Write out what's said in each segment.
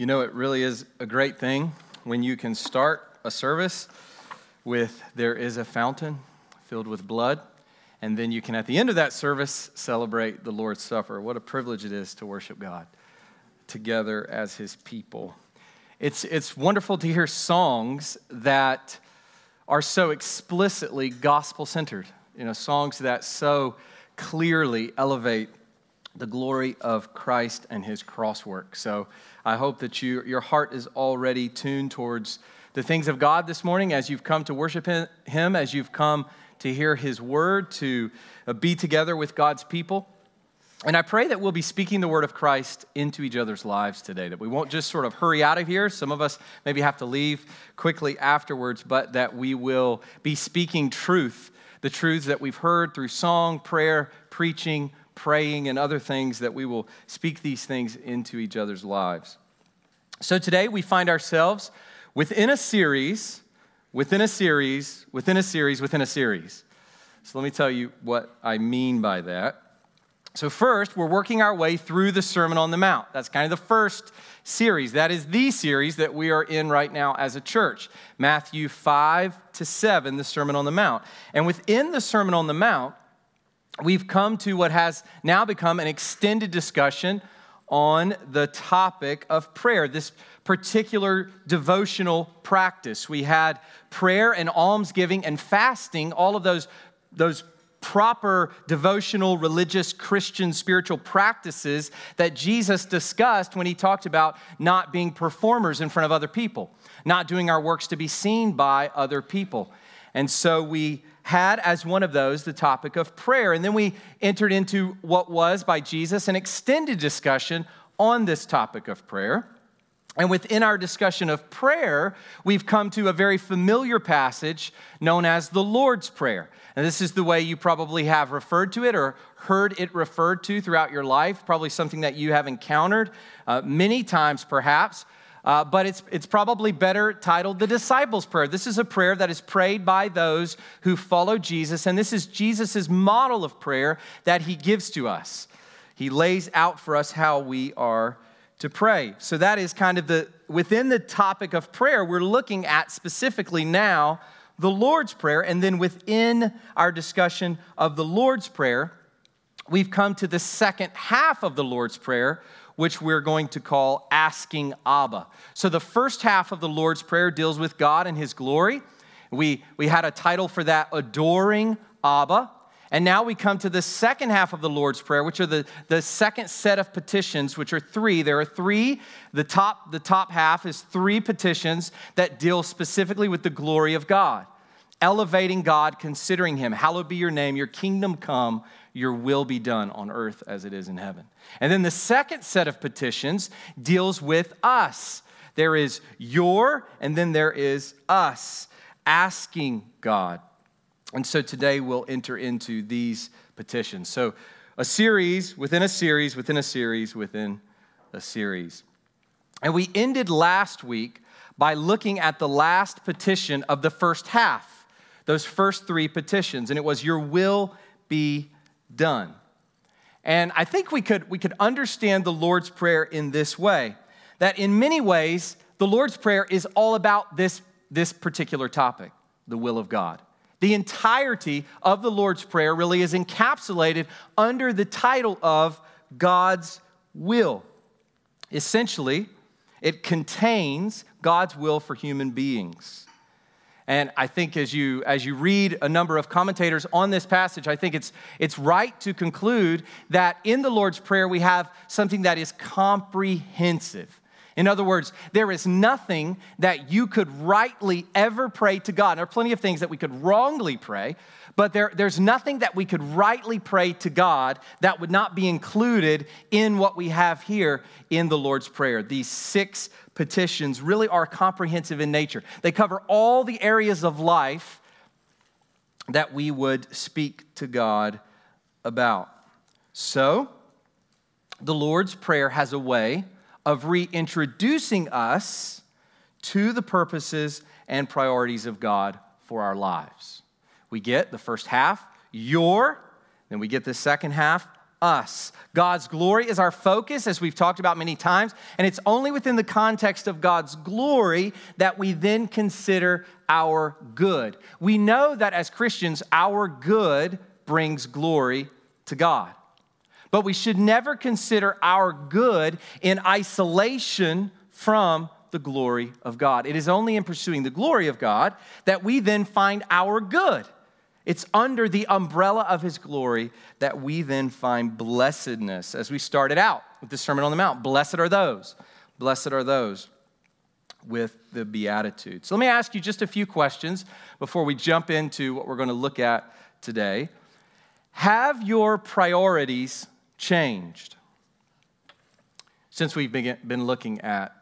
You know, it really is a great thing when you can start a service with there is a fountain filled with blood, and then you can, at the end of that service, celebrate the Lord's Supper. What a privilege it is to worship God together as His people. It's, it's wonderful to hear songs that are so explicitly gospel centered, you know, songs that so clearly elevate the glory of Christ and his cross work. So I hope that you, your heart is already tuned towards the things of God this morning as you've come to worship him, as you've come to hear his word, to uh, be together with God's people. And I pray that we'll be speaking the word of Christ into each other's lives today, that we won't just sort of hurry out of here. Some of us maybe have to leave quickly afterwards, but that we will be speaking truth, the truths that we've heard through song, prayer, preaching, praying, and other things, that we will speak these things into each other's lives. So today we find ourselves within a series, within a series, within a series, within a series. So let me tell you what I mean by that. So, first, we're working our way through the Sermon on the Mount. That's kind of the first series. That is the series that we are in right now as a church Matthew 5 to 7, the Sermon on the Mount. And within the Sermon on the Mount, we've come to what has now become an extended discussion on the topic of prayer, this particular devotional practice. We had prayer and almsgiving and fasting, all of those, those proper devotional, religious, Christian, spiritual practices that Jesus discussed when he talked about not being performers in front of other people, not doing our works to be seen by other people. And so we had as one of those the topic of prayer. And then we entered into what was by Jesus an extended discussion on this topic of prayer. And within our discussion of prayer, we've come to a very familiar passage known as the Lord's Prayer. And this is the way you probably have referred to it or heard it referred to throughout your life, probably something that you have encountered uh, many times, perhaps. Uh, but it's, it's probably better titled the disciples' prayer. This is a prayer that is prayed by those who follow Jesus, and this is Jesus' model of prayer that he gives to us. He lays out for us how we are to pray. So that is kind of the, within the topic of prayer, we're looking at specifically now the Lord's Prayer, and then within our discussion of the Lord's Prayer, we've come to the second half of the Lord's Prayer, which we're going to call asking Abba. So the first half of the Lord's Prayer deals with God and His glory. We, we had a title for that, Adoring Abba. And now we come to the second half of the Lord's Prayer, which are the, the second set of petitions, which are three. There are three. The top, the top half is three petitions that deal specifically with the glory of God, elevating God, considering Him. Hallowed be your name, your kingdom come, your will be done on earth as it is in heaven. And then the second set of petitions deals with us. There is your, and then there is us, asking God. And so today we'll enter into these petitions. So, a series within a series within a series within a series. And we ended last week by looking at the last petition of the first half, those first three petitions, and it was, Your will be done. And I think we could, we could understand the Lord's Prayer in this way that in many ways, the Lord's Prayer is all about this, this particular topic, the will of God. The entirety of the Lord's Prayer really is encapsulated under the title of God's will. Essentially, it contains God's will for human beings. And I think as you, as you read a number of commentators on this passage, I think it's, it's right to conclude that in the Lord's Prayer we have something that is comprehensive. In other words, there is nothing that you could rightly ever pray to God. There are plenty of things that we could wrongly pray, but there, there's nothing that we could rightly pray to God that would not be included in what we have here in the Lord's Prayer. These six petitions really are comprehensive in nature. They cover all the areas of life that we would speak to God about. So, the Lord's Prayer has a way of reintroducing us to the purposes and priorities of God for our lives. We get the first half, your, then we get the second half, us. God's glory is our focus, as we've talked about many times, and it's only within the context of God's glory that we then consider our good. We know that as Christians, our good brings glory to God. But we should never consider our good in isolation from the glory of God. It is only in pursuing the glory of God that we then find our good. It's under the umbrella of his glory that we then find blessedness. As we started out with the Sermon on the Mount, blessed are those, blessed are those with the Beatitudes. So let me ask you just a few questions before we jump into what we're going to look at today. Have your priorities changed since we've been looking at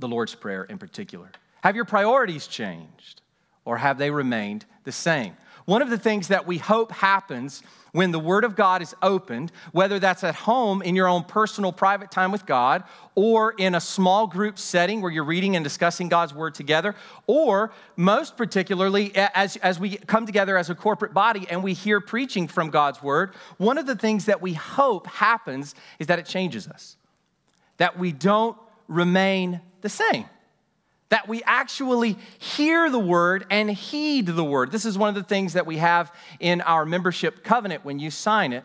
the Lord's Prayer in particular? Have your priorities changed or have they remained the same? One of the things that we hope happens when the Word of God is opened, whether that's at home in your own personal private time with God, or in a small group setting where you're reading and discussing God's Word together, or most particularly as, as we come together as a corporate body and we hear preaching from God's Word, one of the things that we hope happens is that it changes us, that we don't remain the same that we actually hear the word and heed the word. This is one of the things that we have in our membership covenant when you sign it.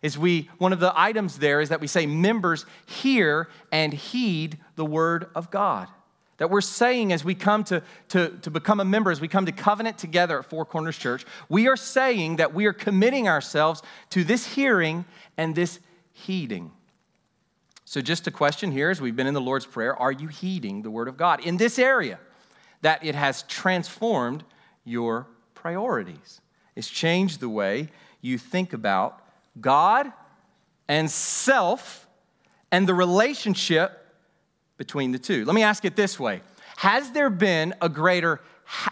Is we one of the items there is that we say members hear and heed the word of God. That we're saying as we come to, to, to become a member, as we come to covenant together at Four Corners Church, we are saying that we are committing ourselves to this hearing and this heeding. So, just a question here as we've been in the Lord's Prayer are you heeding the Word of God in this area that it has transformed your priorities? It's changed the way you think about God and self and the relationship between the two. Let me ask it this way Has there been a greater,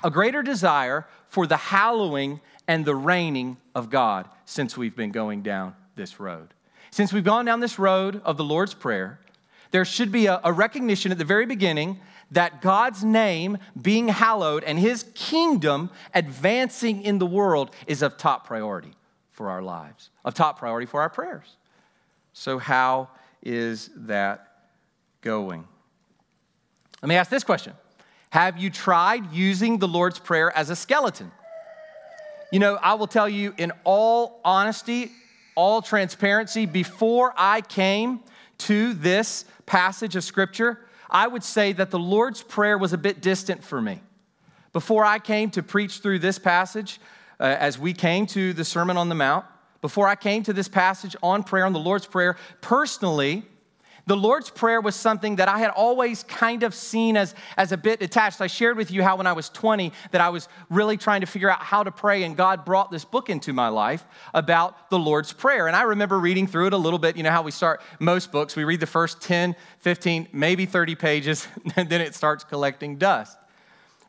a greater desire for the hallowing and the reigning of God since we've been going down this road? Since we've gone down this road of the Lord's Prayer, there should be a, a, recognition at the very beginning that God's name being hallowed and his kingdom advancing in the world is of top priority for our lives, of top priority for our prayers. So, how is that going? Let me ask this question Have you tried using the Lord's Prayer as a skeleton? You know, I will tell you in all honesty, all transparency, before I came to this passage of Scripture, I would say that the Lord's Prayer was a bit distant for me. Before I came to preach through this passage, uh, as we came to the Sermon on the Mount, before I came to this passage on prayer, on the Lord's Prayer, personally, the Lord's Prayer was something that I had always kind of seen as, as a bit attached. I shared with you how when I was 20 that I was really trying to figure out how to pray, and God brought this book into my life about the Lord's Prayer. And I remember reading through it a little bit. You know how we start most books, we read the first 10, 15, maybe 30 pages, and then it starts collecting dust.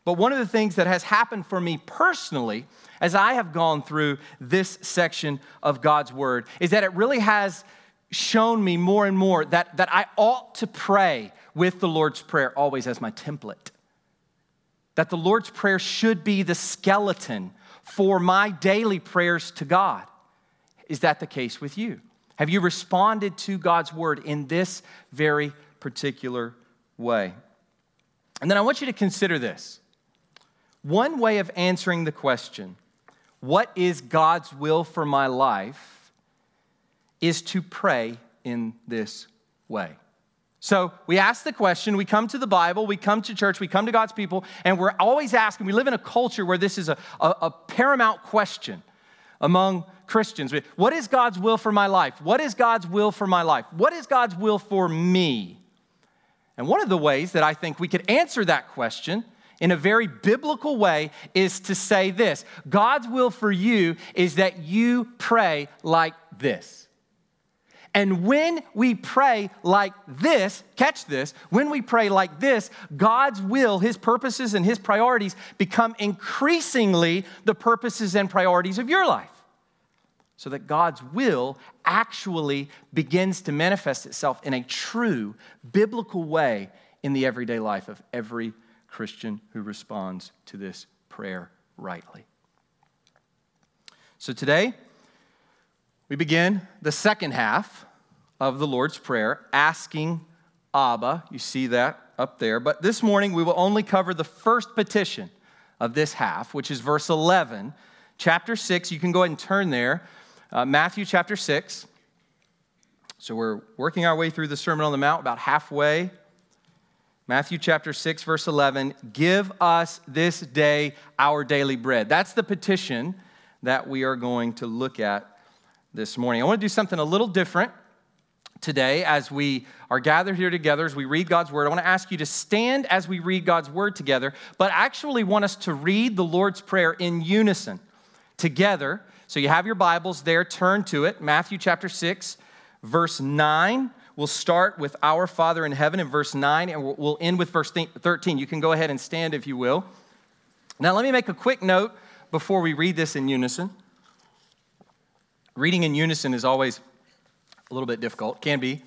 But one of the things that has happened for me personally as I have gone through this section of God's Word is that it really has shown me more and more that, that I ought to pray with the Lord's Prayer always as my template. That the Lord's Prayer should be the skeleton for my daily prayers to God. Is that the case with you? Have you responded to God's word in this very particular way? And then I want you to consider this. One way of answering the question, what is God's will for my life? Is to pray in this way. So we ask the question, we come to the Bible, we come to church, we come to God's people, and we're always asking. We live in a culture where this is a, a, a paramount question among Christians. What is God's will for my life? What is God's will for my life? What is God's will for me? And one of the ways that I think we could answer that question in a very biblical way is to say this God's will for you is that you pray like this. And when we pray like this, catch this, when we pray like this, God's will, His purposes, and His priorities become increasingly the purposes and priorities of your life. So that God's will actually begins to manifest itself in a true biblical way in the everyday life of every Christian who responds to this prayer rightly. So today, We begin the second half of the Lord's Prayer, asking Abba. You see that up there. But this morning we will only cover the first petition of this half, which is verse 11, chapter 6. You can go ahead and turn there. Uh, Matthew chapter 6. So we're working our way through the Sermon on the Mount, about halfway. Matthew chapter 6, verse 11 Give us this day our daily bread. That's the petition that we are going to look at this morning. I want to do something a little different today as we are gathered here together, as we read God's word. I want to ask you to stand as we read God's word together, but actually want us to read the Lord's Prayer in unison together. So you have your Bibles there, turn to it. Matthew chapter 6, verse 9. We'll start with Our Father in heaven in verse 9, and we'll end with verse 13. You can go ahead and stand if you will. Now, let me make a quick note before we read this in unison. Reading in unison is always a little bit difficult, can be.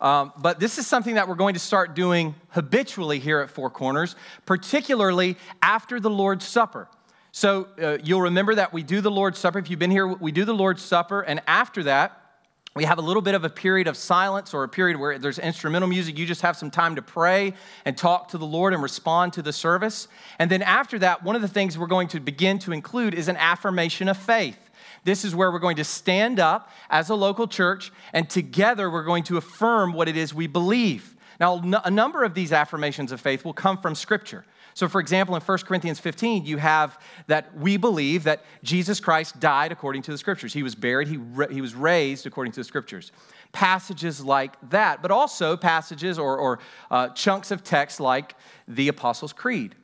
Um, but this is something that we're going to start doing habitually here at Four Corners, particularly after the Lord's Supper. So uh, you'll remember that we do the Lord's Supper. If you've been here, we do the Lord's Supper, and after that, we have a little bit of a period of silence or a period where there's instrumental music. You just have some time to pray and talk to the Lord and respond to the service. And then after that, one of the things we're going to begin to include is an affirmation of faith. This is where we're going to stand up as a local church, and together we're going to affirm what it is we believe. Now, a number of these affirmations of faith will come from Scripture. So, for example, in 1 Corinthians 15, you have that we believe that Jesus Christ died according to the Scriptures. He was buried, he, he was raised according to the Scriptures. Passages like that, but also passages or, or uh, chunks of text like the Apostles' Creed,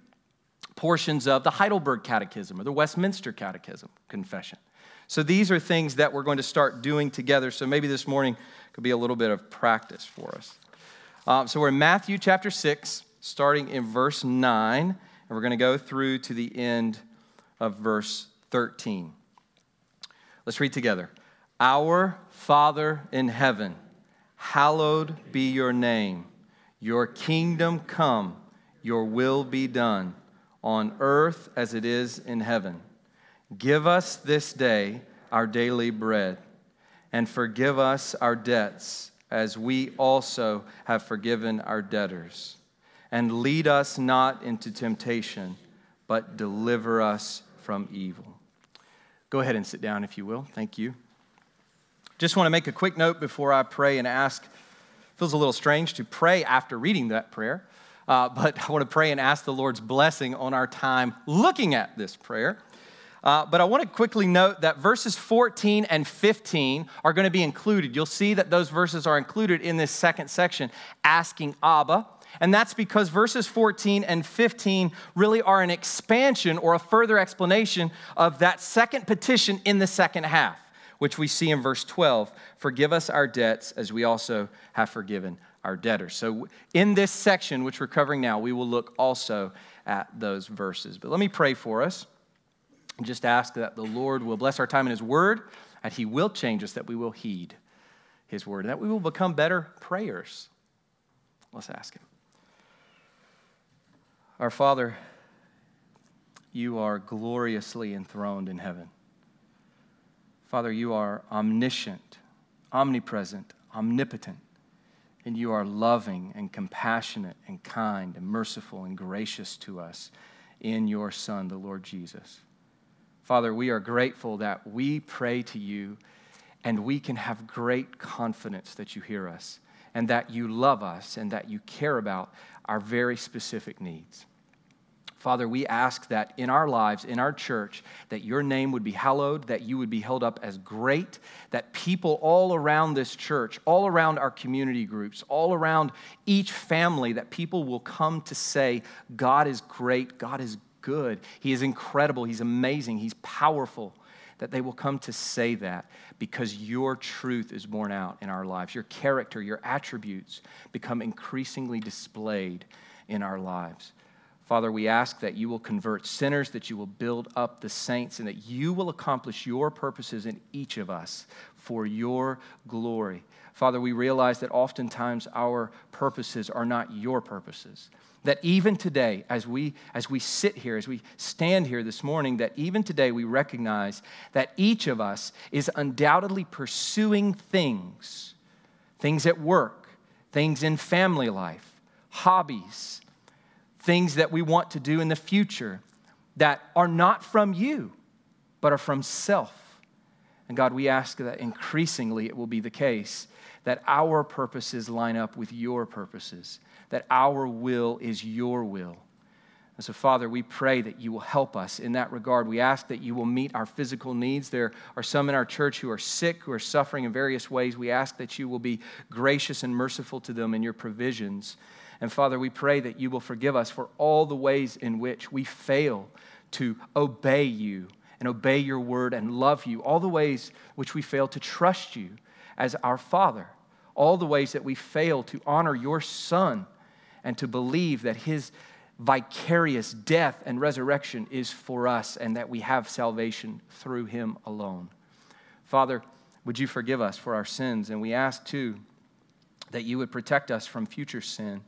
portions of the Heidelberg Catechism or the Westminster Catechism Confession. So these are things that we're going to start doing together. So maybe this morning could be a little bit of practice for us. Um, so we're in Matthew chapter 6, starting in verse 9, and we're going to go through to the end of verse 13. Let's read together. Our Father in heaven, hallowed be your name. Your kingdom come, your will be done, on earth as it is in heaven. Give us this day our daily bread, and forgive us our debts as we also have forgiven our debtors. And lead us not into temptation, but deliver us from evil. Go ahead and sit down if you will. Thank you. Just want to make a quick note before I pray and ask. Feels a little strange to pray after reading that prayer, uh, but I want to pray and ask the Lord's blessing on our time looking at this prayer. Uh, but I want to quickly note that verses 14 and 15 are going to be included. You'll see that those verses are included in this second section, asking Abba. And that's because verses 14 and 15 really are an expansion or a further explanation of that second petition in the second half, which we see in verse 12 Forgive us our debts as we also have forgiven our debtors. So, in this section, which we're covering now, we will look also at those verses. But let me pray for us just ask that the Lord will bless our time in His Word, and He will change us, that we will heed His Word, and that we will become better prayers. Let's ask Him. Our Father, you are gloriously enthroned in heaven. Father, you are omniscient, omnipresent, omnipotent, and you are loving and compassionate and kind and merciful and gracious to us in your Son, the Lord Jesus. Father, we are grateful that we pray to you and we can have great confidence that you hear us and that you love us and that you care about our very specific needs. Father, we ask that in our lives, in our church, that your name would be hallowed, that you would be held up as great, that people all around this church, all around our community groups, all around each family, that people will come to say, God is great, God is good. He is incredible. He's amazing. He's powerful. That they will come to say that because your truth is borne out in our lives. Your character, your attributes become increasingly displayed in our lives. Father, we ask that you will convert sinners, that you will build up the saints, and that you will accomplish your purposes in each of us for your glory. Father, we realize that oftentimes our purposes are not your purposes. That even today, as we, as we sit here, as we stand here this morning, that even today we recognize that each of us is undoubtedly pursuing things, things at work, things in family life, hobbies, things that we want to do in the future that are not from you, but are from self. And God, we ask that increasingly it will be the case that our purposes line up with your purposes, that our will is your will. And so, Father, we pray that you will help us in that regard. We ask that you will meet our physical needs. There are some in our church who are sick, who are suffering in various ways. We ask that you will be gracious and merciful to them in your provisions. And Father, we pray that you will forgive us for all the ways in which we fail to obey you and obey your word and love you, all the ways which we fail to trust you as our Father, all the ways that we fail to honor your Son and to believe that his vicarious death and resurrection is for us and that we have salvation through him alone. Father, would you forgive us for our sins? And we ask too that you would protect us from future sin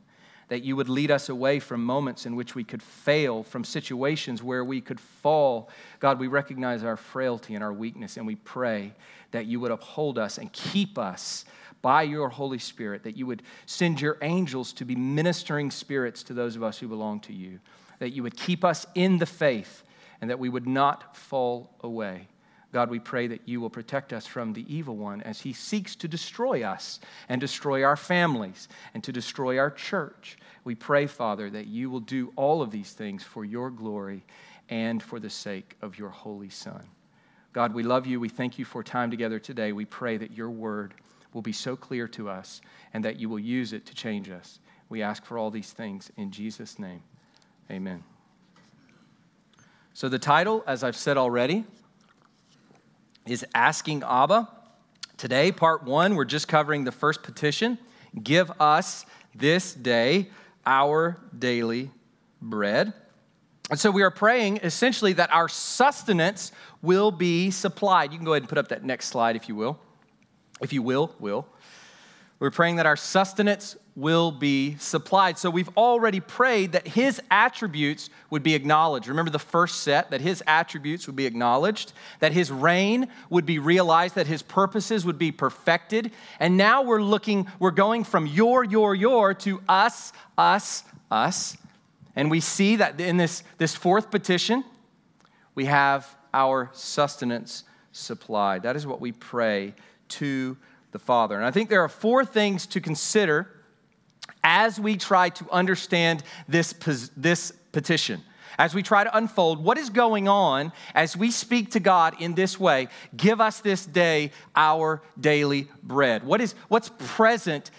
that you would lead us away from moments in which we could fail, from situations where we could fall. God, we recognize our frailty and our weakness, and we pray that you would uphold us and keep us by your Holy Spirit, that you would send your angels to be ministering spirits to those of us who belong to you, that you would keep us in the faith, and that we would not fall away. God, we pray that you will protect us from the evil one as he seeks to destroy us and destroy our families and to destroy our church. We pray, Father, that you will do all of these things for your glory and for the sake of your holy Son. God, we love you. We thank you for time together today. We pray that your word will be so clear to us and that you will use it to change us. We ask for all these things in Jesus' name. Amen. So, the title, as I've said already, is Asking Abba. Today, part one, we're just covering the first petition Give us this day our daily bread. And so we are praying essentially that our sustenance will be supplied. You can go ahead and put up that next slide if you will. If you will, will. We're praying that our sustenance will be supplied. So we've already prayed that his attributes would be acknowledged. Remember the first set, that his attributes would be acknowledged, that his reign would be realized, that his purposes would be perfected. And now we're looking, we're going from your, your, your to us, us, us. And we see that in this, this fourth petition, we have our sustenance supplied. That is what we pray to the Father. And I think there are four things to consider as we try to understand this, this petition. As we try to unfold what is going on as we speak to God in this way, give us this day our daily bread. What is, what's present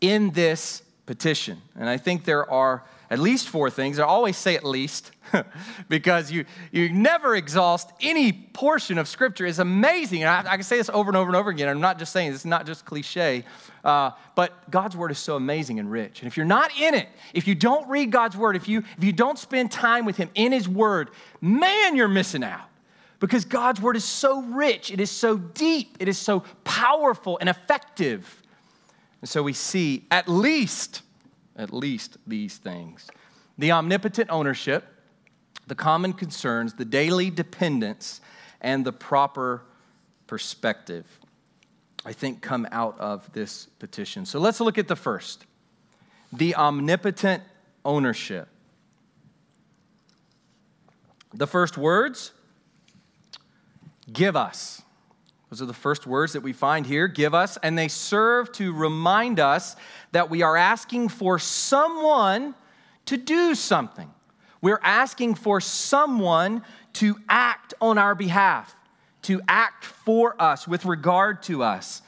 in this petition? And I think there are at least four things. I always say at least because you, you never exhaust any portion of Scripture. It's amazing. And I, I, can say this over and over and over again. I'm not just saying this, it's not just cliche, uh, but God's Word is so amazing and rich. And if you're not in it, if you don't read God's Word, if you, if you don't spend time with Him in His Word, man, you're missing out. Because God's Word is so rich, it is so deep, it is so powerful and effective. And so we see at least at least these things the omnipotent ownership, the common concerns, the daily dependence, and the proper perspective, I think, come out of this petition. So let's look at the first the omnipotent ownership. The first words give us. Those are the first words that we find here give us, and they serve to remind us that we are asking for someone to do something. We're asking for someone to act on our behalf, to act for us with regard to us.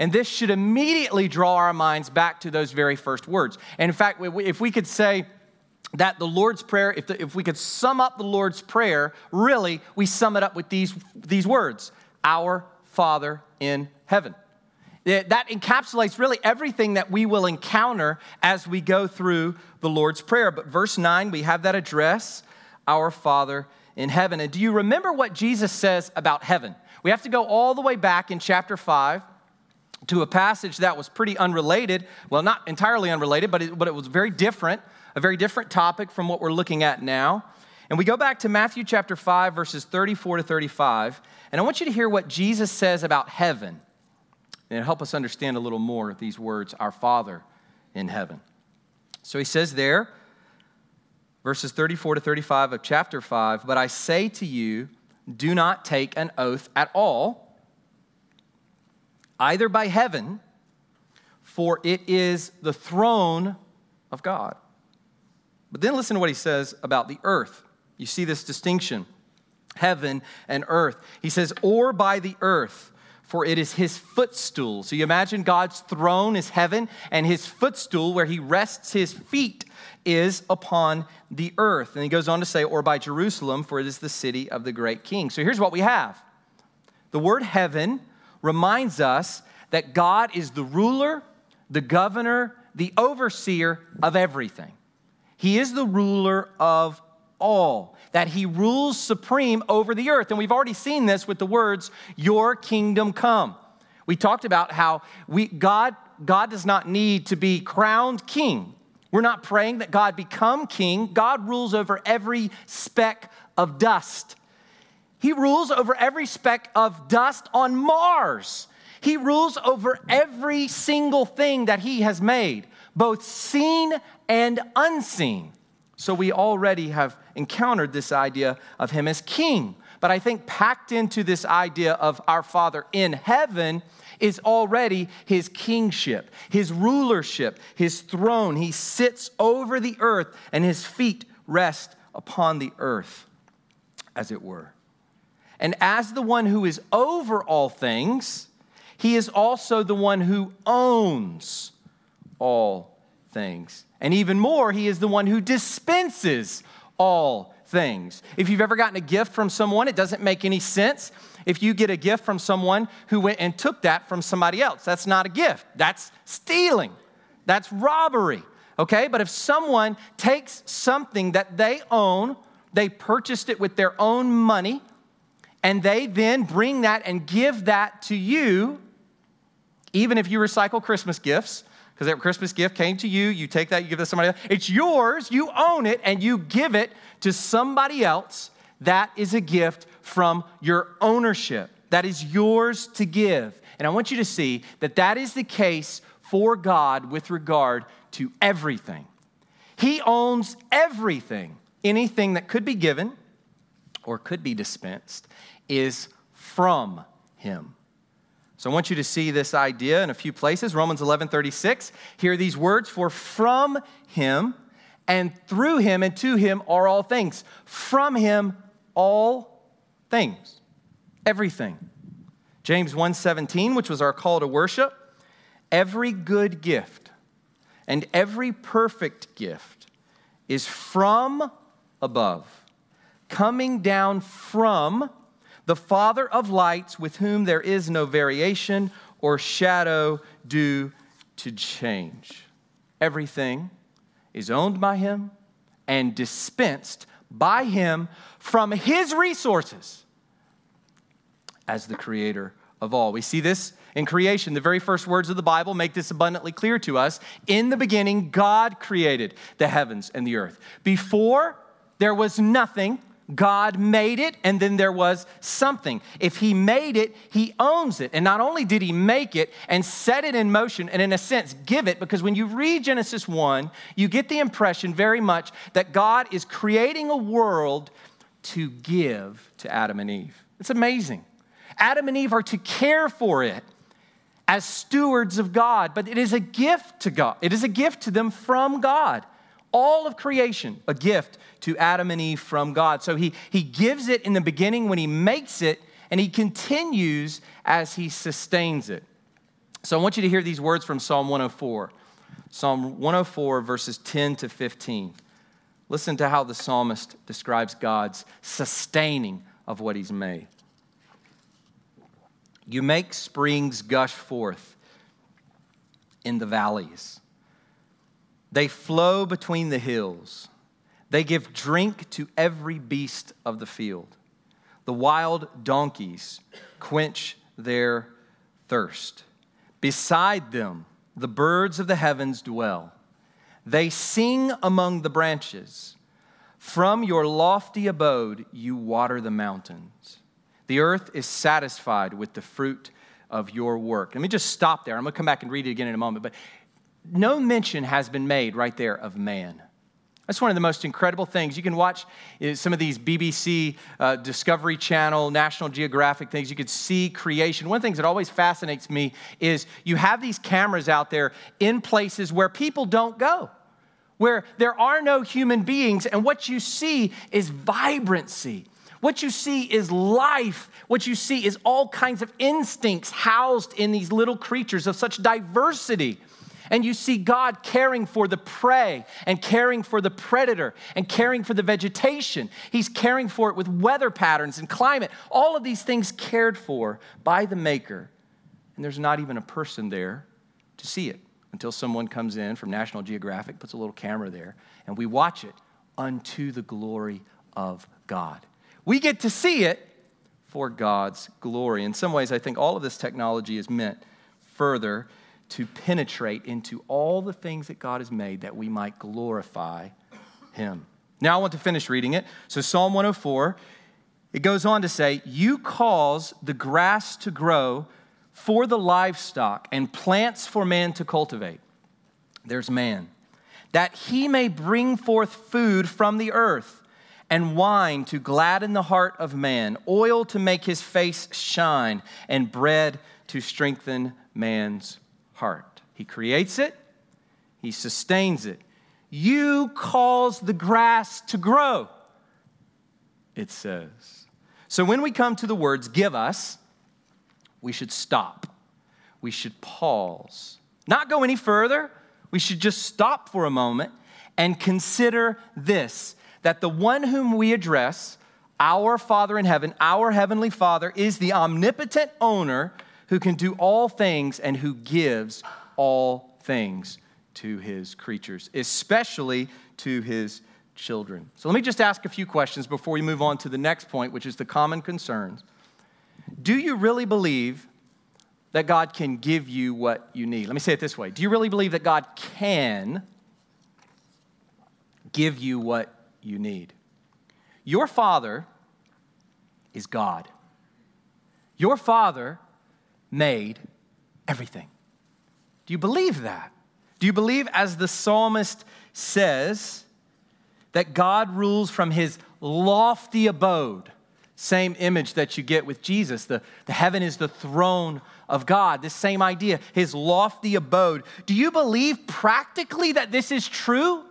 And this should immediately draw our minds back to those very first words. And in fact, if we could say, that the Lord's Prayer, if, the, if we could sum up the Lord's Prayer, really, we sum it up with these, these words Our Father in heaven. That encapsulates really everything that we will encounter as we go through the Lord's Prayer. But verse 9, we have that address, Our Father in heaven. And do you remember what Jesus says about heaven? We have to go all the way back in chapter 5 to a passage that was pretty unrelated. Well, not entirely unrelated, but it, but it was very different, a very different topic from what we're looking at now. And we go back to Matthew chapter 5, verses 34 to 35. And I want you to hear what Jesus says about heaven and help us understand a little more these words, our Father in heaven. So he says there, verses 34 to 35 of chapter 5, but I say to you, do not take an oath at all, either by heaven, for it is the throne of God. But then listen to what he says about the earth. You see this distinction heaven and earth. He says, or by the earth, for it is his footstool. So you imagine God's throne is heaven, and his footstool, where he rests his feet, is upon the earth. And he goes on to say, or by Jerusalem, for it is the city of the great king. So here's what we have the word heaven reminds us that God is the ruler, the governor, the overseer of everything. He is the ruler of all, that he rules supreme over the earth. And we've already seen this with the words, Your kingdom come. We talked about how we, God, God does not need to be crowned king. We're not praying that God become king. God rules over every speck of dust. He rules over every speck of dust on Mars. He rules over every single thing that He has made, both seen and unseen. So we already have encountered this idea of Him as King. But I think packed into this idea of our Father in heaven is already his kingship, his rulership, his throne. He sits over the earth, and his feet rest upon the earth, as it were. And as the one who is over all things, he is also the one who owns all things. And even more, he is the one who dispenses all things. If you've ever gotten a gift from someone, it doesn't make any sense if you get a gift from someone who went and took that from somebody else. That's not a gift, that's stealing, that's robbery. Okay, but if someone takes something that they own, they purchased it with their own money, and they then bring that and give that to you, even if you recycle Christmas gifts, because that Christmas gift came to you, you take that, you give it to somebody else. It's yours, you own it, and you give it to somebody else. That is a gift from your ownership. That is yours to give. And I want you to see that that is the case for God with regard to everything. He owns everything. Anything that could be given or could be dispensed is from Him. So I want you to see this idea in a few places. Romans 11 36. Hear these words For from Him and through Him and to Him are all things. From Him, all things, everything. James 1:17, which was our call to worship, every good gift and every perfect gift is from above, coming down from the Father of lights, with whom there is no variation or shadow due to change. Everything is owned by Him and dispensed by Him from His resources as the creator of all. We see this in creation. The very first words of the Bible make this abundantly clear to us. In the beginning, God created the heavens and the earth. Before, there was nothing. God made it, and then there was something. If He made it, He owns it. And not only did He make it and set it in motion, and in a sense, give it, because when you read Genesis 1, you get the impression very much that God is creating a world to give to Adam and Eve. It's amazing. Adam and Eve are to care for it as stewards of God, but it is a gift to God. It is a gift to them from God. All of creation, a gift to Adam and Eve from God. So he, he gives it in the beginning when he makes it, and he continues as he sustains it. So I want you to hear these words from Psalm 104. Psalm 104, verses 10 to 15. Listen to how the psalmist describes God's sustaining of what he's made. You make springs gush forth in the valleys. They flow between the hills. They give drink to every beast of the field. The wild donkeys quench their thirst. Beside them, the birds of the heavens dwell. They sing among the branches. From your lofty abode, you water the mountains. The earth is satisfied with the fruit of your work. Let me just stop there. I'm going to come back and read it again in a moment. But no mention has been made right there of man. That's one of the most incredible things. You can watch uh, some of these BBC, uh, Discovery Channel, National Geographic things. You could see creation. One of the things that always fascinates me is you have these cameras out there in places where people don't go, where there are no human beings, and what you see is vibrancy. What you see is life. What you see is all kinds of instincts housed in these little creatures of such diversity. And you see God caring for the prey and caring for the predator and caring for the vegetation. He's caring for it with weather patterns and climate. All of these things cared for by the Maker. And there's not even a person there to see it until someone comes in from National Geographic, puts a little camera there, and we watch it unto the glory of God. We get to see it for God's glory. In some ways, I think all of this technology is meant further to penetrate into all the things that God has made that we might glorify Him. Now I want to finish reading it. So, Psalm 104, it goes on to say, You cause the grass to grow for the livestock and plants for man to cultivate. There's man, that he may bring forth food from the earth and wine to gladden the heart of man, oil to make his face shine, and bread to strengthen man's heart. He creates it, He sustains it. You cause the grass to grow, it says. So when we come to the words give us, we should stop. We should pause. Not go any further. We should just stop for a moment and consider this that the one whom we address, our Father in heaven, our Heavenly Father, is the omnipotent owner who can do all things and who gives all things to his creatures, especially to his children. So let me just ask a few questions before we move on to the next point, which is the common concerns. Do you really believe that God can give you what you need? Let me say it this way Do you really believe that God can give you what you need? Your Father is God. Your Father made everything. Do you believe that? Do you believe, as the psalmist says, that God rules from his lofty abode? Same image that you get with Jesus. The, the heaven is the throne of God. This same idea, his lofty abode. Do you believe practically that this is true?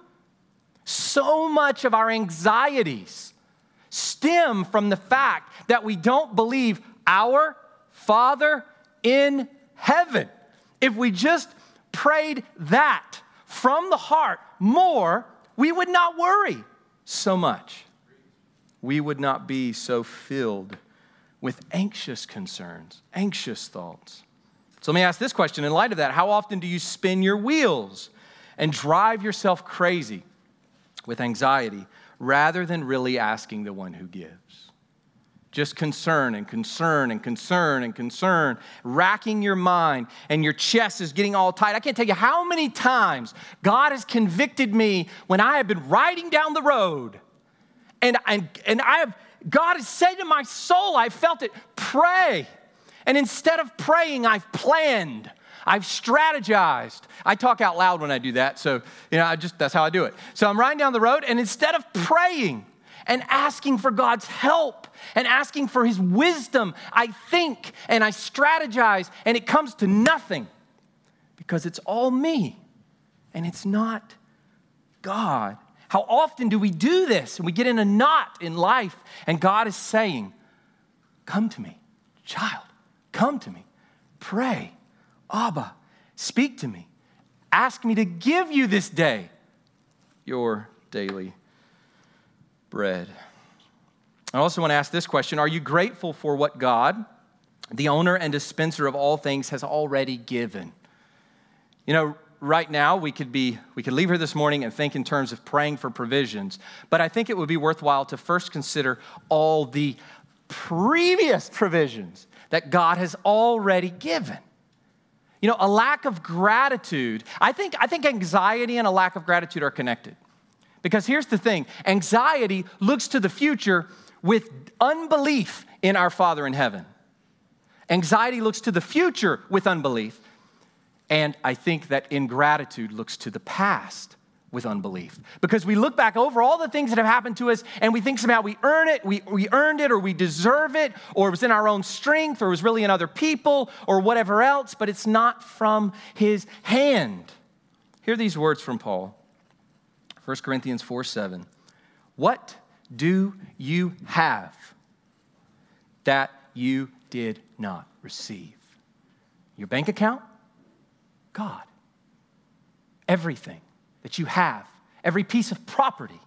So much of our anxieties stem from the fact that we don't believe our Father in heaven. If we just prayed that from the heart more, we would not worry so much. We would not be so filled with anxious concerns, anxious thoughts. So let me ask this question in light of that How often do you spin your wheels and drive yourself crazy with anxiety rather than really asking the one who gives? Just concern and concern and concern and concern, racking your mind, and your chest is getting all tight. I can't tell you how many times God has convicted me when I have been riding down the road, and, and, and I have, God has said to my soul, I felt it, pray. And instead of praying, I've planned. I've strategized. I talk out loud when I do that, so you know, I just that's how I do it. So I'm riding down the road, and instead of praying, and asking for God's help and asking for His wisdom. I think and I strategize, and it comes to nothing because it's all me and it's not God. How often do we do this and we get in a knot in life and God is saying, Come to me, child, come to me, pray, Abba, speak to me, ask me to give you this day your daily bread. I also want to ask this question Are you grateful for what God, the owner and dispenser of all things, has already given? You know, right now we could be we could leave here this morning and think in terms of praying for provisions, but I think it would be worthwhile to first consider all the previous provisions that God has already given. You know, a lack of gratitude, I think, I think anxiety and a lack of gratitude are connected. Because here's the thing anxiety looks to the future with unbelief in our Father in heaven. Anxiety looks to the future with unbelief. And I think that ingratitude looks to the past with unbelief. Because we look back over all the things that have happened to us and we think somehow we earn it, we, we earned it, or we deserve it, or it was in our own strength, or it was really in other people, or whatever else, but it's not from his hand. Hear these words from Paul 1 Corinthians 4 7. What do you have that you did not receive? Your bank account? God. Everything that you have, every piece of property,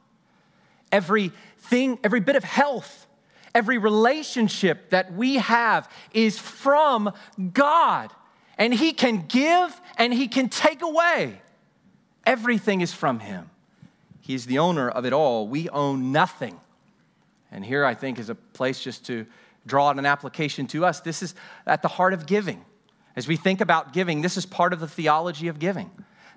everything, every bit of health, every relationship that we have is from God. And He can give and He can take away. Everything is from Him. He's the owner of it all. We own nothing. And here I think is a place just to draw an application to us. This is at the heart of giving. As we think about giving, this is part of the theology of giving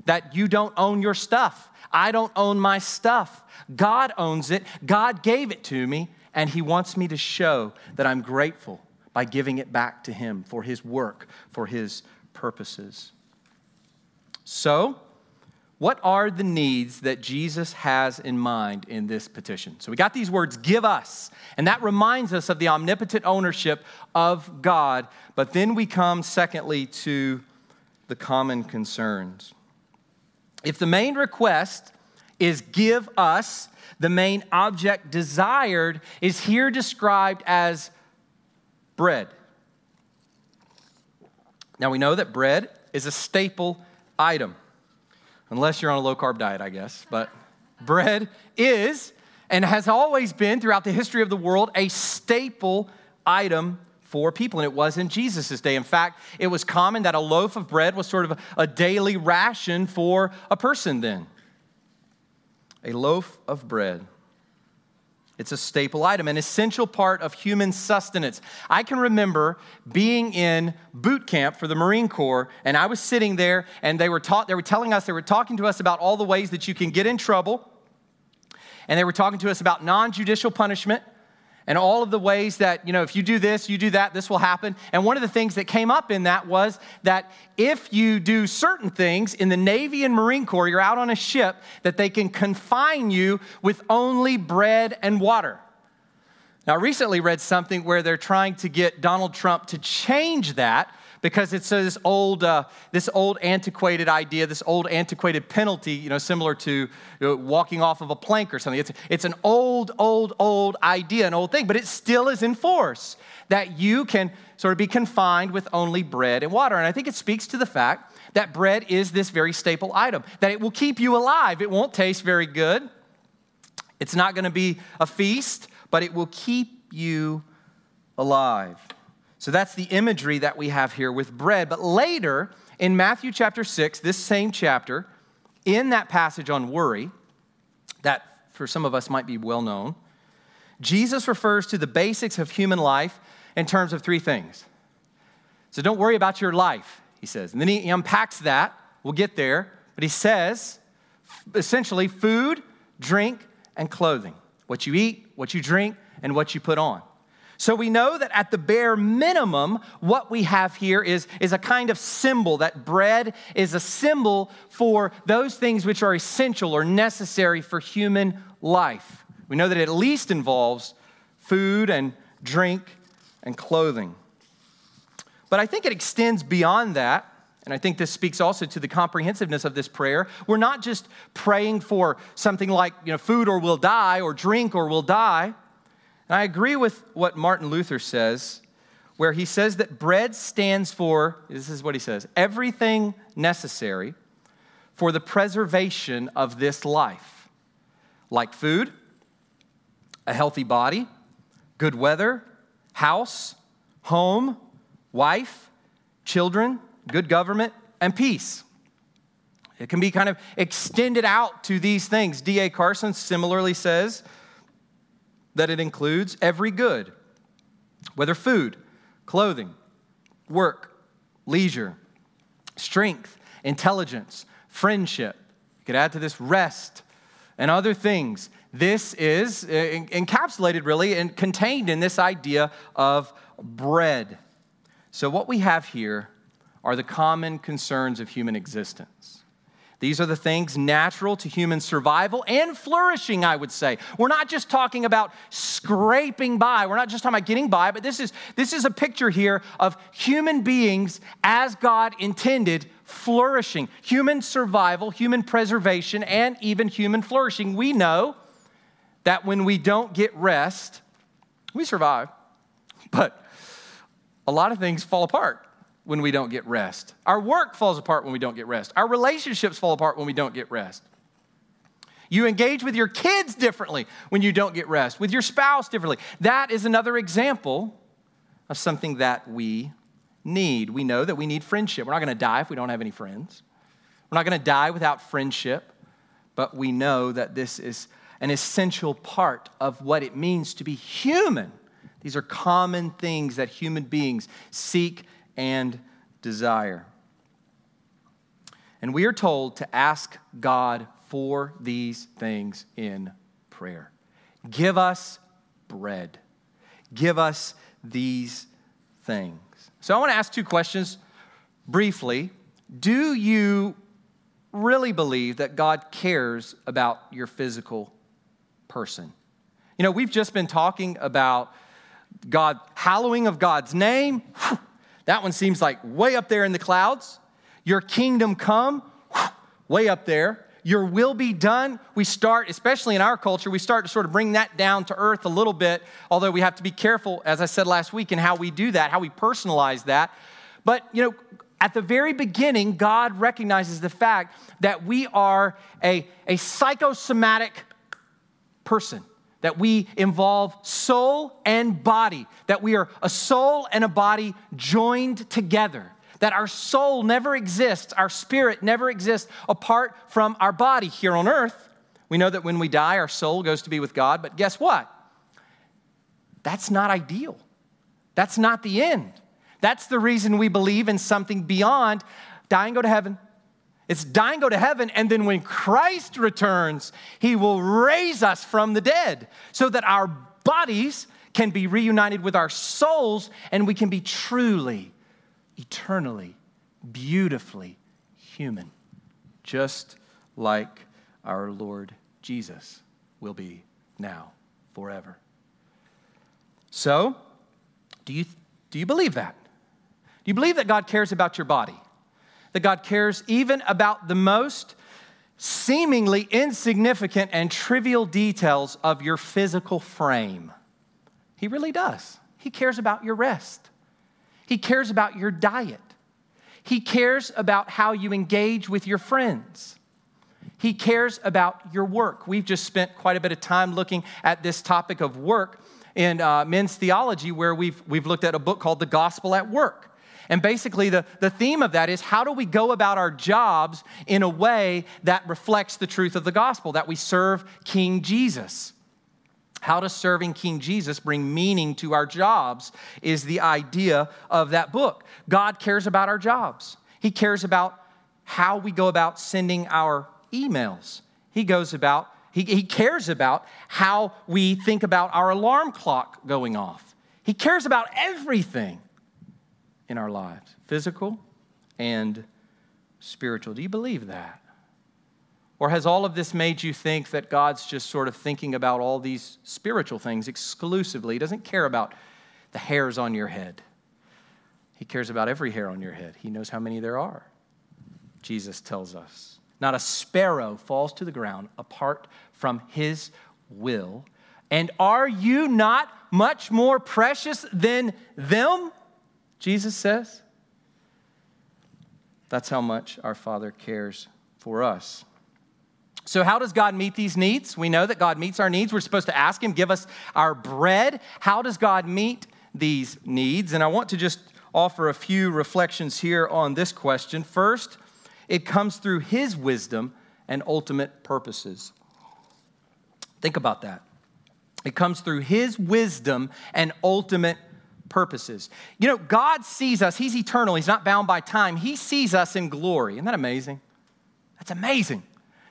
that you don't own your stuff. I don't own my stuff. God owns it. God gave it to me, and He wants me to show that I'm grateful by giving it back to Him for His work, for His purposes. So, what are the needs that Jesus has in mind in this petition? So we got these words, give us, and that reminds us of the omnipotent ownership of God. But then we come, secondly, to the common concerns. If the main request is give us, the main object desired is here described as bread. Now we know that bread is a staple item, unless you're on a low carb diet, I guess. But bread is and has always been throughout the history of the world a staple item for people, and it was in Jesus' day. In fact, it was common that a loaf of bread was sort of a daily ration for a person then. A loaf of bread. It's a staple item, an essential part of human sustenance. I can remember being in boot camp for the Marine Corps, and I was sitting there, and they were taught, they were telling us, they were talking to us about all the ways that you can get in trouble, and they were talking to us about non-judicial punishment and all of the ways that, you know, if you do this, you do that, this will happen. And one of the things that came up in that was that if you do certain things in the Navy and Marine Corps, you're out on a ship, that they can confine you with only bread and water. Now, I recently read something where they're trying to get Donald Trump to change that because it's this old, uh, this old antiquated idea, this old antiquated penalty, you know, similar to you know, walking off of a plank or something. It's, it's an old, old, old idea, an old thing, but it still is in force that you can sort of be confined with only bread and water. And I think it speaks to the fact that bread is this very staple item, that it will keep you alive. It won't taste very good. It's not going to be a feast, but it will keep you alive. So that's the imagery that we have here with bread. But later in Matthew chapter 6, this same chapter, in that passage on worry, that for some of us might be well known, Jesus refers to the basics of human life in terms of three things. So don't worry about your life, he says. And then he unpacks that. We'll get there. But he says essentially food, drink, and clothing. What you eat, what you drink, and what you put on. So we know that at the bare minimum, what we have here is, is a kind of symbol, that bread is a symbol for those things which are essential or necessary for human life. We know that it at least involves food and drink and clothing. But I think it extends beyond that. And I think this speaks also to the comprehensiveness of this prayer. We're not just praying for something like, you know, food or we'll die, or drink or we'll die. And I agree with what Martin Luther says, where he says that bread stands for, this is what he says, everything necessary for the preservation of this life, like food, a healthy body, good weather, house, home, wife, children, good government, and peace. It can be kind of extended out to these things. D.A. Carson similarly says that it includes every good, whether food, clothing, work, leisure, strength, intelligence, friendship. You could add to this rest and other things. This is encapsulated really and contained in this idea of bread. So, what we have here are the common concerns of human existence. These are the things natural to human survival and flourishing, I would say. We're not just talking about scraping by. We're not just talking about getting by, but this is, this is a picture here of human beings as God intended flourishing. Human survival, human preservation, and even human flourishing. We know that when we don't get rest, we survive. But a lot of things fall apart when we don't get rest. Our work falls apart when we don't get rest. Our relationships fall apart when we don't get rest. You engage with your kids differently when you don't get rest, with your spouse differently. That is another example of something that we need. We know that we need friendship. We're not going to die if we don't have any friends. We're not going to die without friendship, but we know that this is an essential part of what it means to be human. These are common things that human beings seek and desire. And we are told to ask God for these things in prayer. Give us bread. Give us these things. So I want to ask two questions briefly. Do you really believe that God cares about your physical person? You know, we've just been talking about God, hallowing of God's name. That one seems like way up there in the clouds. Your kingdom come, way up there. Your will be done. We start, especially in our culture, we start to sort of bring that down to earth a little bit, although we have to be careful, as I said last week, in how we do that, how we personalize that. But, you know, at the very beginning, God recognizes the fact that we are a, a psychosomatic person that we involve soul and body, that we are a soul and a body joined together, that our soul never exists, our spirit never exists apart from our body here on earth. We know that when we die, our soul goes to be with God, but guess what? That's not ideal. That's not the end. That's the reason we believe in something beyond dying, go to heaven, it's dying, go to heaven, and then when Christ returns, he will raise us from the dead so that our bodies can be reunited with our souls and we can be truly, eternally, beautifully human, just like our Lord Jesus will be now, forever. So, do you, do you believe that? Do you believe that God cares about your body? That God cares even about the most seemingly insignificant and trivial details of your physical frame. He really does. He cares about your rest, He cares about your diet, He cares about how you engage with your friends. He cares about your work. We've just spent quite a bit of time looking at this topic of work in uh, men's theology, where we've, we've looked at a book called The Gospel at Work. And basically, the, the theme of that is how do we go about our jobs in a way that reflects the truth of the gospel, that we serve King Jesus? How does serving King Jesus bring meaning to our jobs is the idea of that book. God cares about our jobs, He cares about how we go about sending our emails. He goes about, he, he cares about how we think about our alarm clock going off. He cares about everything in our lives physical and spiritual. Do you believe that? Or has all of this made you think that God's just sort of thinking about all these spiritual things exclusively? He doesn't care about the hairs on your head. He cares about every hair on your head. He knows how many there are. Jesus tells us. Not a sparrow falls to the ground apart from his will. And are you not much more precious than them? Jesus says. That's how much our Father cares for us. So, how does God meet these needs? We know that God meets our needs. We're supposed to ask Him, give us our bread. How does God meet these needs? And I want to just offer a few reflections here on this question. First, it comes through His wisdom and ultimate purposes. Think about that. It comes through His wisdom and ultimate purposes. You know, God sees us, He's eternal, He's not bound by time. He sees us in glory. Isn't that amazing? That's amazing.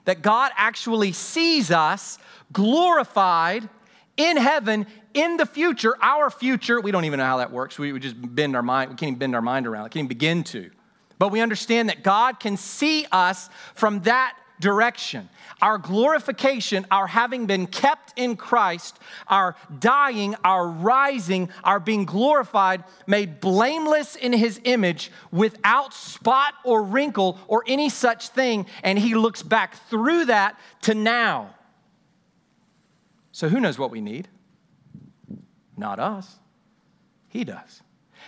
That God actually sees us glorified in heaven in the future, our future. We don't even know how that works. We, we just bend our mind, we can't even bend our mind around it, can't even begin to. But we understand that God can see us from that direction. Our glorification, our having been kept in Christ, our dying, our rising, our being glorified, made blameless in his image without spot or wrinkle or any such thing. And he looks back through that to now. So who knows what we need? Not us. He does.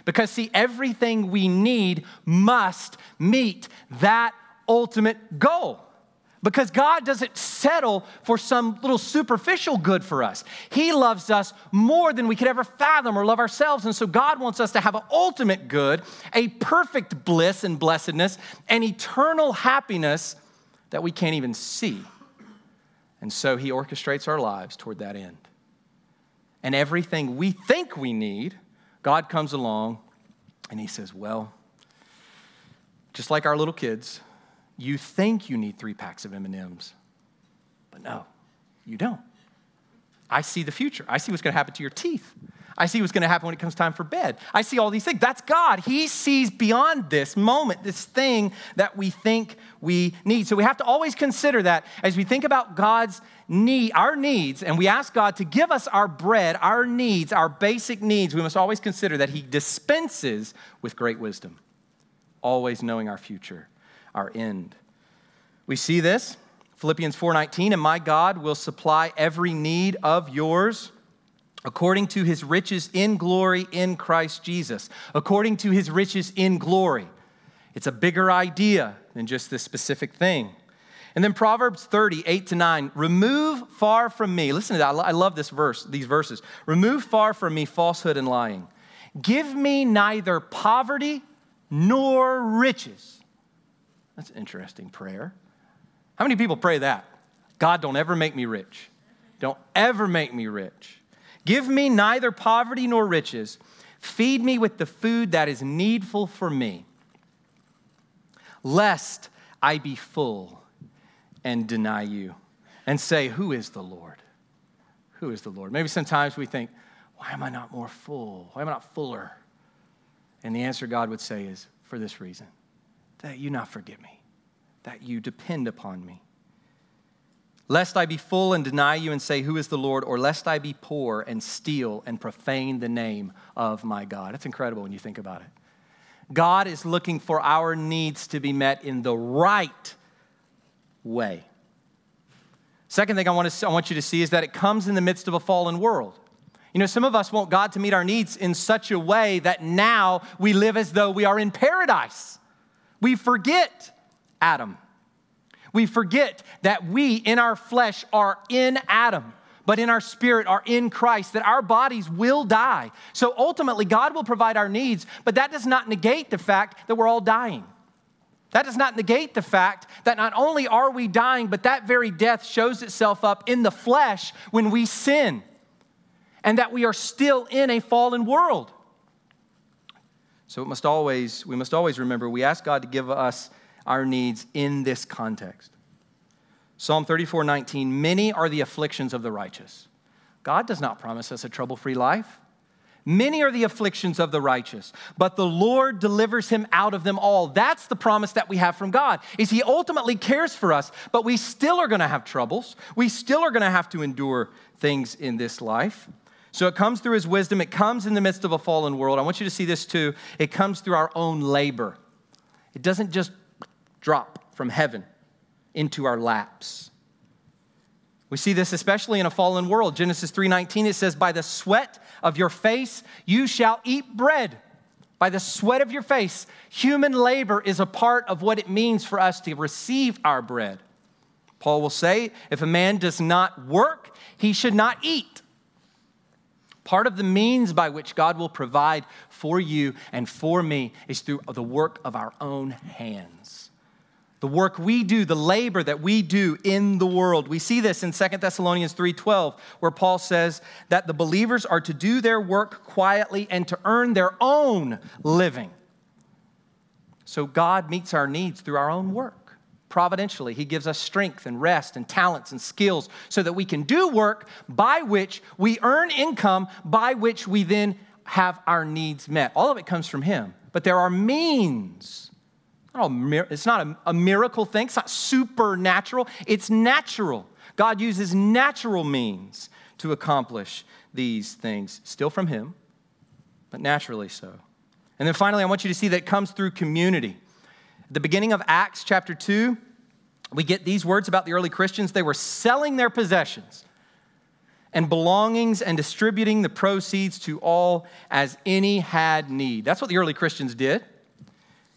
Because, see, everything we need must meet that ultimate goal. Because God doesn't settle for some little superficial good for us. He loves us more than we could ever fathom or love ourselves. And so God wants us to have an ultimate good, a perfect bliss and blessedness, an eternal happiness that we can't even see. And so He orchestrates our lives toward that end. And everything we think we need, God comes along and He says, Well, just like our little kids, you think you need three packs of M&Ms, but no, you don't. I see the future. I see what's going to happen to your teeth. I see what's going to happen when it comes time for bed. I see all these things. That's God. He sees beyond this moment, this thing that we think we need. So we have to always consider that as we think about God's need, our needs, and we ask God to give us our bread, our needs, our basic needs, we must always consider that He dispenses with great wisdom, always knowing our future our end. We see this Philippians 4:19 and my God will supply every need of yours according to his riches in glory in Christ Jesus. According to his riches in glory. It's a bigger idea than just this specific thing. And then Proverbs 30, 8 to 9. Remove far from me. Listen to that. I love this verse, these verses. Remove far from me falsehood and lying. Give me neither poverty nor riches. That's an interesting prayer. How many people pray that? God, don't ever make me rich. Don't ever make me rich. Give me neither poverty nor riches. Feed me with the food that is needful for me, lest I be full and deny you and say, Who is the Lord? Who is the Lord? Maybe sometimes we think, Why am I not more full? Why am I not fuller? And the answer God would say is, For this reason that you not forget me, that you depend upon me. Lest I be full and deny you and say, Who is the Lord? Or lest I be poor and steal and profane the name of my God. It's incredible when you think about it. God is looking for our needs to be met in the right way. Second thing I want, to, I want you to see is that it comes in the midst of a fallen world. You know, some of us want God to meet our needs in such a way that now we live as though we are in paradise. We forget Adam. We forget that we in our flesh are in Adam, but in our spirit are in Christ, that our bodies will die. So ultimately, God will provide our needs, but that does not negate the fact that we're all dying. That does not negate the fact that not only are we dying, but that very death shows itself up in the flesh when we sin, and that we are still in a fallen world. So it must always, we must always remember we ask God to give us our needs in this context. Psalm 34 19, many are the afflictions of the righteous. God does not promise us a trouble free life. Many are the afflictions of the righteous, but the Lord delivers him out of them all. That's the promise that we have from God. Is he ultimately cares for us, but we still are going to have troubles. We still are going to have to endure things in this life. So it comes through his wisdom, it comes in the midst of a fallen world. I want you to see this too. It comes through our own labor. It doesn't just drop from heaven into our laps. We see this especially in a fallen world. Genesis 3:19 it says by the sweat of your face you shall eat bread. By the sweat of your face. Human labor is a part of what it means for us to receive our bread. Paul will say if a man does not work, he should not eat. Part of the means by which God will provide for you and for me is through the work of our own hands. the work we do, the labor that we do in the world. We see this in 2 Thessalonians 3:12 where Paul says that the believers are to do their work quietly and to earn their own living. So God meets our needs through our own work. Providentially, he gives us strength and rest and talents and skills so that we can do work by which we earn income by which we then have our needs met. All of it comes from him. But there are means it's not a, miracle thing, it's not supernatural, it's natural. God uses natural means to accomplish these things, still from Him, but naturally so. And then finally, I want you to see that it comes through community. The beginning of Acts chapter 2, we get these words about the early Christians. They were selling their possessions and belongings and distributing the proceeds to all as any had need. That's what the early Christians did.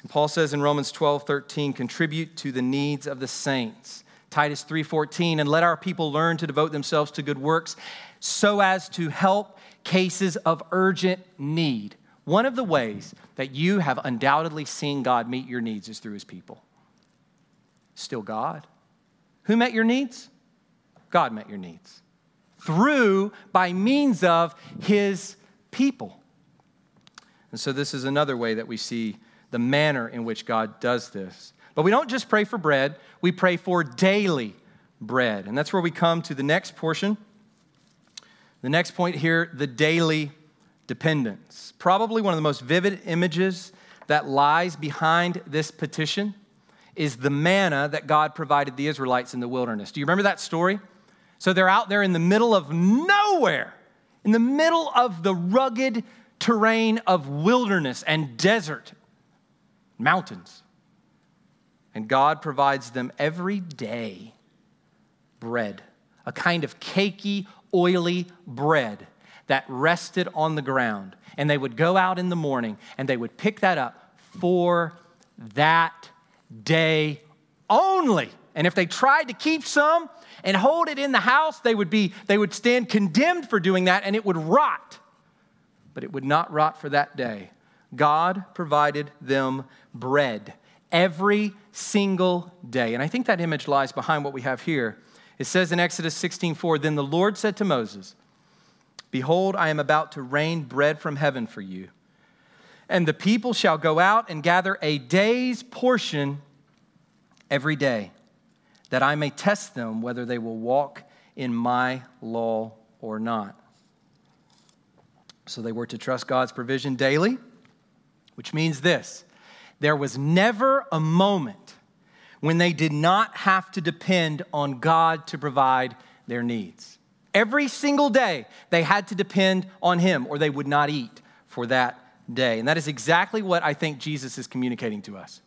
And Paul says in Romans 12, 13, contribute to the needs of the saints. Titus 3:14, and let our people learn to devote themselves to good works so as to help cases of urgent need. One of the ways that you have undoubtedly seen God meet your needs is through his people. Still God. Who met your needs? God met your needs. Through, by means of his people. And so, this is another way that we see the manner in which God does this. But we don't just pray for bread, we pray for daily bread. And that's where we come to the next portion. The next point here the daily dependence. Probably one of the most vivid images that lies behind this petition is the manna that God provided the Israelites in the wilderness. Do you remember that story? So they're out there in the middle of nowhere, in the middle of the rugged terrain of wilderness and desert mountains. And God provides them every day bread, a kind of cakey, oily bread that rested on the ground. And they would go out in the morning and they would pick that up for that day only. And if they tried to keep some and hold it in the house, they would be they would stand condemned for doing that and it would rot. But it would not rot for that day. God provided them bread every single day. And I think that image lies behind what we have here. It says in Exodus 16:4, "Then the Lord said to Moses, Behold, I am about to rain bread from heaven for you. And the people shall go out and gather a day's portion every day, that I may test them whether they will walk in my law or not. So they were to trust God's provision daily, which means this there was never a moment when they did not have to depend on God to provide their needs. Every single day, they had to depend on Him or they would not eat for that day. And that is exactly what I think Jesus is communicating to us.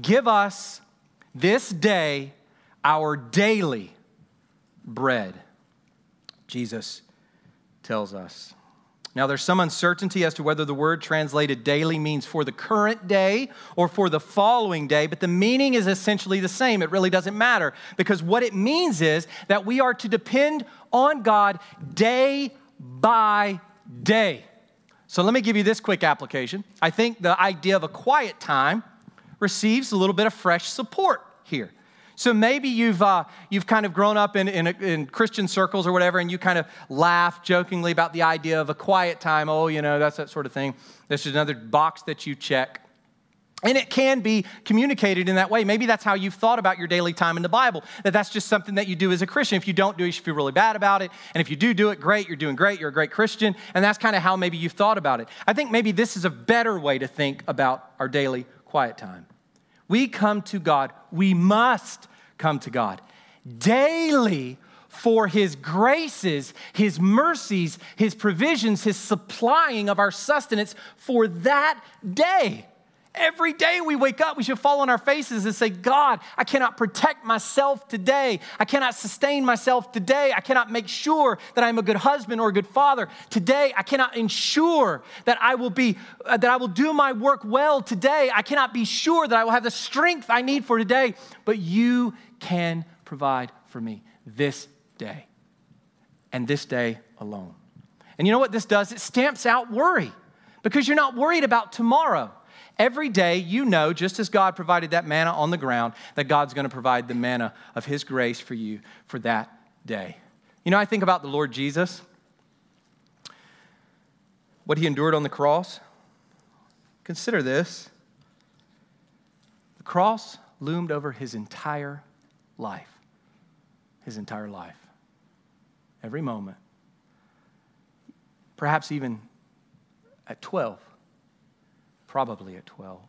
Give us this day our daily bread, Jesus tells us. Now, there's some uncertainty as to whether the word translated daily means for the current day or for the following day, but the meaning is essentially the same. It really doesn't matter because what it means is that we are to depend on God day by day. So, let me give you this quick application. I think the idea of a quiet time receives a little bit of fresh support here. So maybe you've, uh, you've kind of grown up in, in, in, Christian circles or whatever, and you kind of laugh jokingly about the idea of a quiet time. Oh, you know, that's that sort of thing. This is another box that you check. And it can be communicated in that way. Maybe that's how you've thought about your daily time in the Bible, that that's just something that you do as a Christian. If you don't do it, you should feel really bad about it. And if you do do it, great, you're doing great, you're a great Christian. And that's kind of how maybe you've thought about it. I think maybe this is a better way to think about our daily quiet time. We come to God, we must come to God daily for his graces, his mercies, his provisions, his supplying of our sustenance for that day. Every day we wake up, we should fall on our faces and say, God, I cannot protect myself today. I cannot sustain myself today. I cannot make sure that I'm a good husband or a good father today. I cannot ensure that I will be uh, that I will do my work well today. I cannot be sure that I will have the strength I need for today, but you can provide for me this day and this day alone. And you know what this does? It stamps out worry because you're not worried about tomorrow. Every day, you know, just as God provided that manna on the ground, that God's going to provide the manna of His grace for you for that day. You know, I think about the Lord Jesus, what He endured on the cross. Consider this the cross loomed over His entire life. His entire life. Every moment. Perhaps even at 12 probably at 12.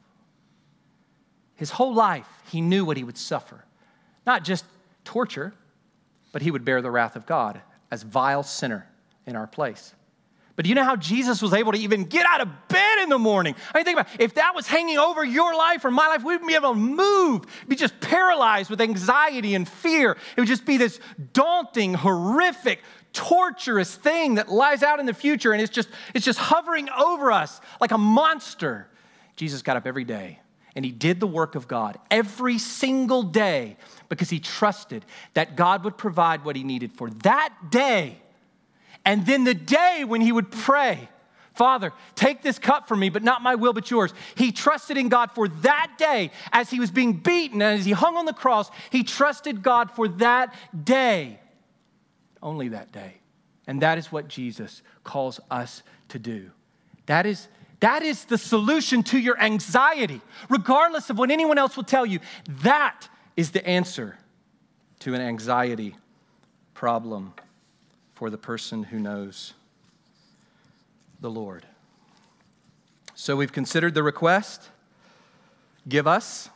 His whole life, he knew what he would suffer. Not just torture, but he would bear the wrath of God as vile sinner in our place. But do you know how Jesus was able to even get out of bed in the morning? I mean, think about it. if that was hanging over your life or my life, we wouldn't be able to move. Be just paralyzed with anxiety and fear. It would just be this daunting, horrific, torturous thing that lies out in the future, and it's just, it's just hovering over us like a monster. Jesus got up every day and he did the work of God every single day because he trusted that God would provide what he needed for that day. And then the day when he would pray, Father, take this cup from me, but not my will, but yours. He trusted in God for that day as he was being beaten and as he hung on the cross. He trusted God for that day, only that day. And that is what Jesus calls us to do. That is that is the solution to your anxiety, regardless of what anyone else will tell you. That is the answer to an anxiety problem for the person who knows the Lord. So we've considered the request give us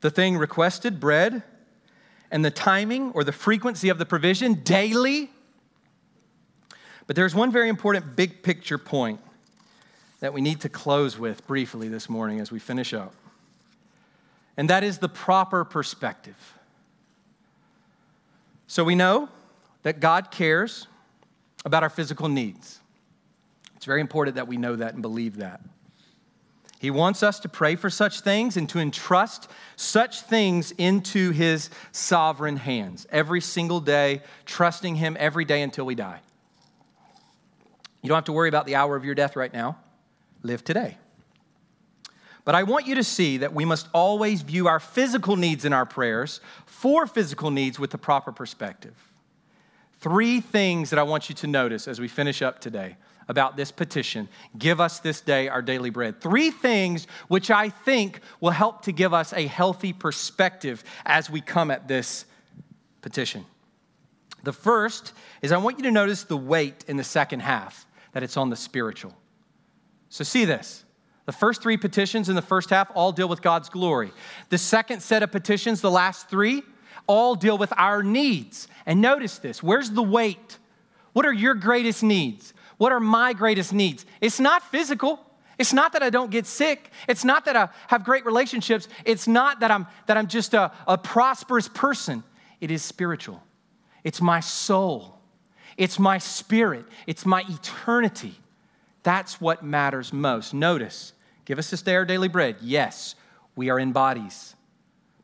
the thing requested, bread, and the timing or the frequency of the provision daily. But there's one very important big picture point that we need to close with briefly this morning as we finish up. And that is the proper perspective. So we know that God cares about our physical needs. It's very important that we know that and believe that. He wants us to pray for such things and to entrust such things into His sovereign hands every single day, trusting Him every day until we die. You don't have to worry about the hour of your death right now live today. But I want you to see that we must always view our physical needs in our prayers for physical needs with the proper perspective. Three things that I want you to notice as we finish up today about this petition give us this day our daily bread. Three things which I think will help to give us a healthy perspective as we come at this petition. The first is I want you to notice the weight in the second half, that it's on the spiritual. So, see this. The first three petitions in the first half all deal with God's glory. The second set of petitions, the last three, all deal with our needs. And notice this where's the weight? What are your greatest needs? What are my greatest needs? It's not physical. It's not that I don't get sick. It's not that I have great relationships. It's not that I'm, that I'm just a, a prosperous person. It is spiritual. It's my soul. It's my spirit. It's my eternity. That's what matters most. Notice, give us this day our daily bread. Yes, we are in bodies.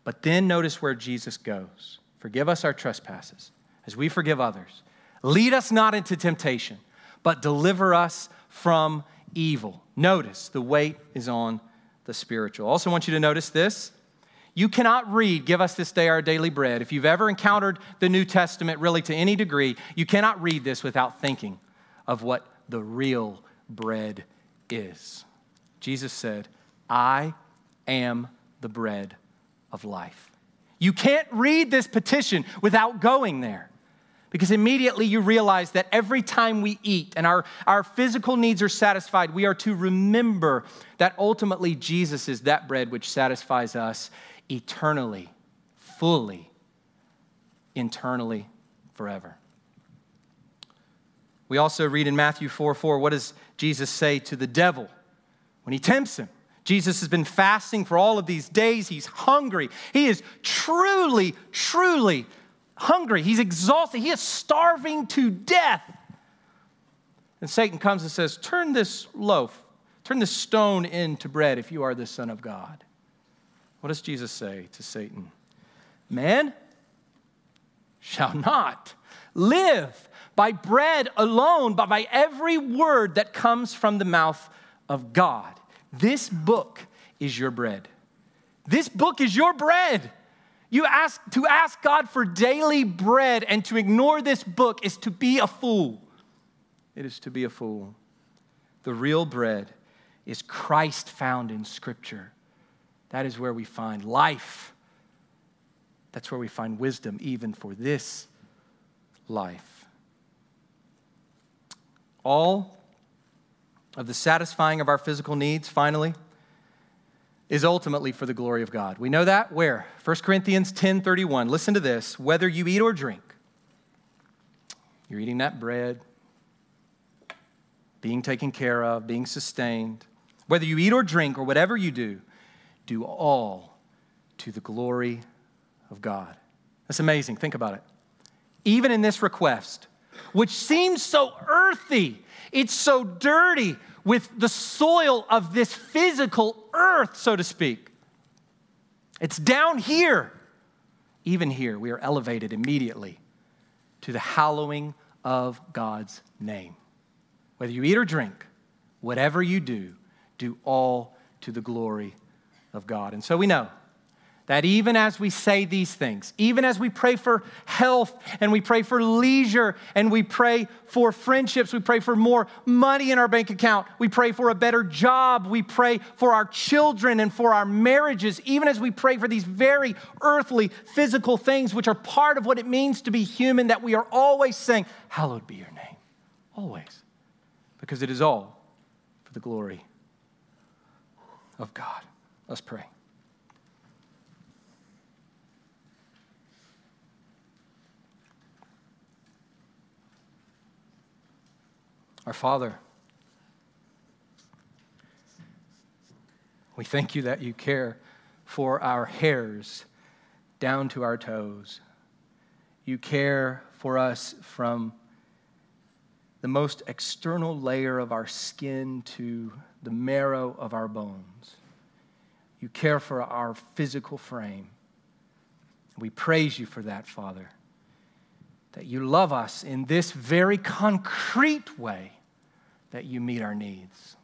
But then notice where Jesus goes. Forgive us our trespasses as we forgive others. Lead us not into temptation, but deliver us from evil. Notice the weight is on the spiritual. Also, want you to notice this. You cannot read, Give us this day our daily bread. If you've ever encountered the New Testament, really to any degree, you cannot read this without thinking of what the real bread is. Jesus said, I am the bread of life. You can't read this petition without going there because immediately you realize that every time we eat and our, our physical needs are satisfied, we are to remember that ultimately Jesus is that bread which satisfies us eternally, fully, internally, forever. We also read in Matthew 4 4, what does Jesus say to the devil when he tempts him? Jesus has been fasting for all of these days. He's hungry. He is truly, truly hungry. He's exhausted. He is starving to death. And Satan comes and says, Turn this loaf, turn this stone into bread if you are the Son of God. What does Jesus say to Satan? Man shall not live by bread alone, but by every word that comes from the mouth of God. This book is your bread. This book is your bread. You ask to ask God for daily bread and to ignore this book is to be a fool. It is to be a fool. The real bread is Christ found in Scripture. That is where we find life. That's where we find wisdom, even for this life. All of the satisfying of our physical needs, finally, is ultimately for the glory of God. We know that where? 1 Corinthians 10 31. Listen to this. Whether you eat or drink, you're eating that bread, being taken care of, being sustained. Whether you eat or drink or whatever you do, do all to the glory of God. That's amazing. Think about it. Even in this request, which seems so earthy, it's so dirty with the soil of this physical earth, so to speak. It's down here. Even here, we are elevated immediately to the hallowing of God's name. Whether you eat or drink, whatever you do, do all to the glory of God. And so we know that even as we say these things, even as we pray for health and we pray for leisure and we pray for friendships, we pray for more money in our bank account, we pray for a better job, we pray for our children and for our marriages, even as we pray for these very earthly, physical things, which are part of what it means to be human, that we are always saying, Hallowed be your name. Always. Because it is all for the glory of God. Let's pray. Our Father, we thank you that you care for our hairs down to our toes. You care for us from the most external layer of our skin to the marrow of our bones. You care for our physical frame. We praise you for that, Father that you love us in this very concrete way that you meet our needs.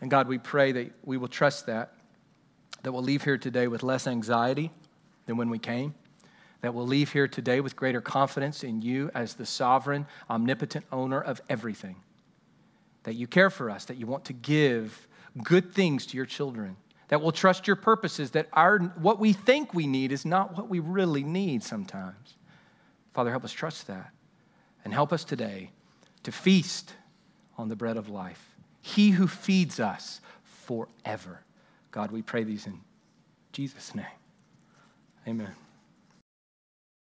And God, we pray that we will trust that, that we'll leave here today with less anxiety than when we came, that we'll leave here today with greater confidence in you as the sovereign, omnipotent owner of everything, that you care for us, that you want to give good things to your children. That we'll trust your purposes, that our, what we think we need is not what we really need sometimes. Father, help us trust that. And help us today to feast on the bread of life. He who feeds us forever. God, we pray these in Jesus' name. Amen.